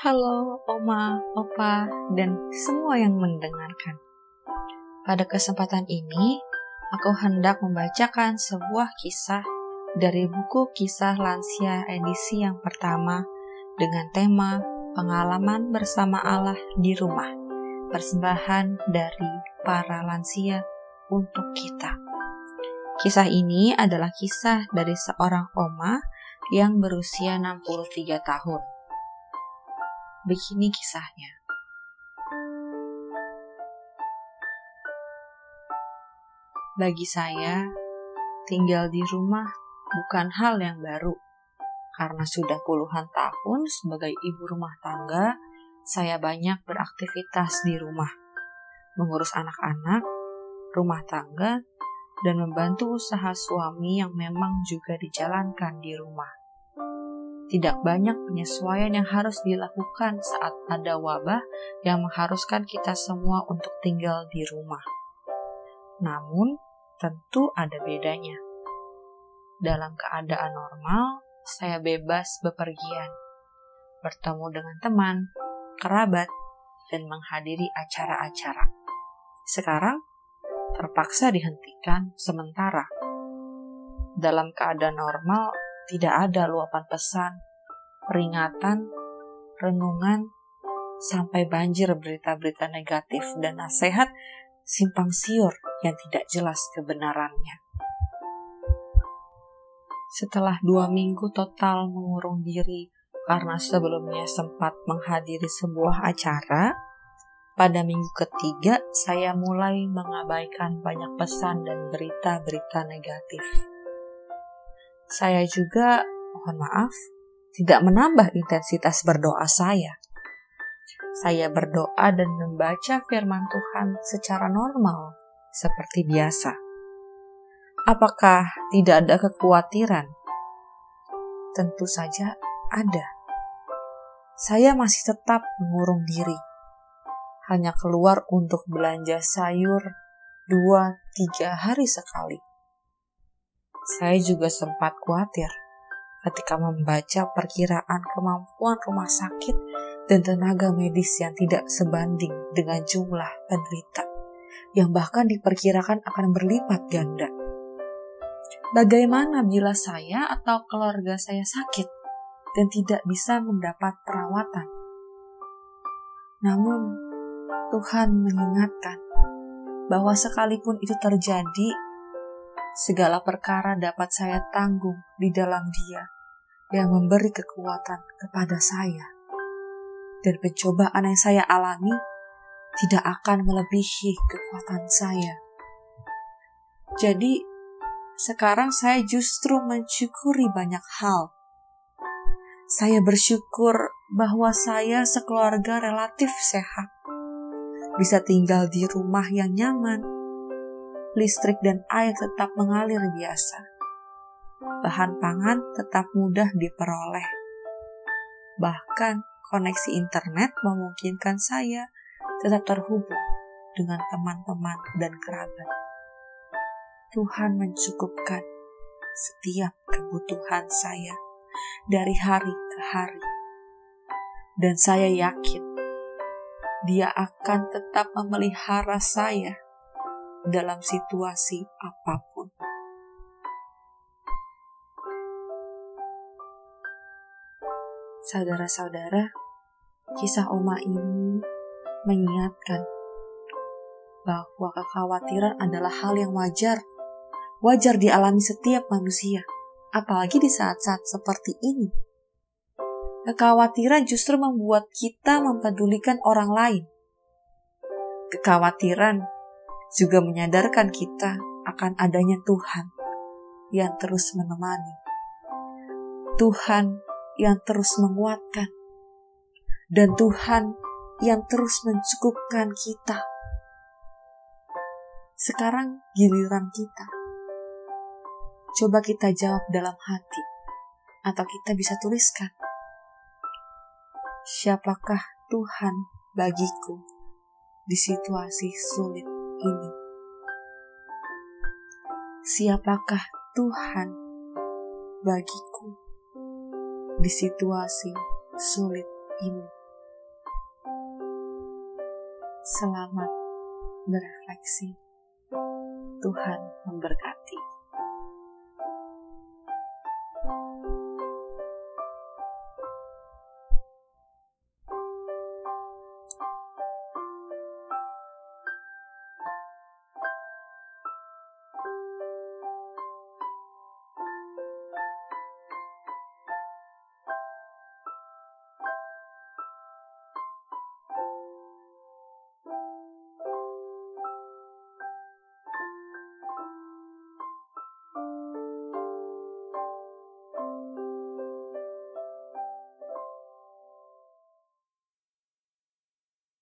Halo Oma, Opa, dan semua yang mendengarkan. Pada kesempatan ini, aku hendak membacakan sebuah kisah dari buku Kisah Lansia edisi yang pertama dengan tema Pengalaman Bersama Allah di Rumah, persembahan dari para lansia untuk kita. Kisah ini adalah kisah dari seorang oma yang berusia 63 tahun Begini kisahnya. Bagi saya, tinggal di rumah bukan hal yang baru. Karena sudah puluhan tahun sebagai ibu rumah tangga, saya banyak beraktivitas di rumah. Mengurus anak-anak, rumah tangga, dan membantu usaha suami yang memang juga dijalankan di rumah tidak banyak penyesuaian yang harus dilakukan saat ada wabah yang mengharuskan kita semua untuk tinggal di rumah. Namun, tentu ada bedanya. Dalam keadaan normal, saya bebas bepergian, bertemu dengan teman, kerabat, dan menghadiri acara-acara. Sekarang, terpaksa dihentikan sementara. Dalam keadaan normal, tidak ada luapan pesan, peringatan, renungan, sampai banjir berita-berita negatif dan nasihat simpang siur yang tidak jelas kebenarannya. Setelah dua minggu total mengurung diri karena sebelumnya sempat menghadiri sebuah acara, pada minggu ketiga saya mulai mengabaikan banyak pesan dan berita-berita negatif. Saya juga, mohon maaf, tidak menambah intensitas berdoa saya. Saya berdoa dan membaca firman Tuhan secara normal, seperti biasa. Apakah tidak ada kekhawatiran? Tentu saja ada. Saya masih tetap mengurung diri. Hanya keluar untuk belanja sayur dua tiga hari sekali saya juga sempat khawatir ketika membaca perkiraan kemampuan rumah sakit dan tenaga medis yang tidak sebanding dengan jumlah penderita, yang bahkan diperkirakan akan berlipat ganda. Bagaimana bila saya atau keluarga saya sakit dan tidak bisa mendapat perawatan? Namun, Tuhan mengingatkan bahwa sekalipun itu terjadi Segala perkara dapat saya tanggung di dalam Dia yang memberi kekuatan kepada saya. Dan pencobaan yang saya alami tidak akan melebihi kekuatan saya. Jadi, sekarang saya justru mensyukuri banyak hal. Saya bersyukur bahwa saya sekeluarga relatif sehat, bisa tinggal di rumah yang nyaman, listrik dan air tetap mengalir biasa. Bahan pangan tetap mudah diperoleh. Bahkan koneksi internet memungkinkan saya tetap terhubung dengan teman-teman dan kerabat. Tuhan mencukupkan setiap kebutuhan saya dari hari ke hari. Dan saya yakin dia akan tetap memelihara saya dalam situasi apa pun. Saudara-saudara, kisah Oma ini mengingatkan bahwa kekhawatiran adalah hal yang wajar. Wajar dialami setiap manusia, apalagi di saat-saat seperti ini. Kekhawatiran justru membuat kita mempedulikan orang lain. Kekhawatiran juga menyadarkan kita akan adanya Tuhan yang terus menemani. Tuhan yang terus menguatkan. Dan Tuhan yang terus mencukupkan kita. Sekarang giliran kita. Coba kita jawab dalam hati. Atau kita bisa tuliskan. Siapakah Tuhan bagiku di situasi sulit siapakah Tuhan bagiku di situasi sulit ini. Selamat berefleksi. Tuhan memberkati.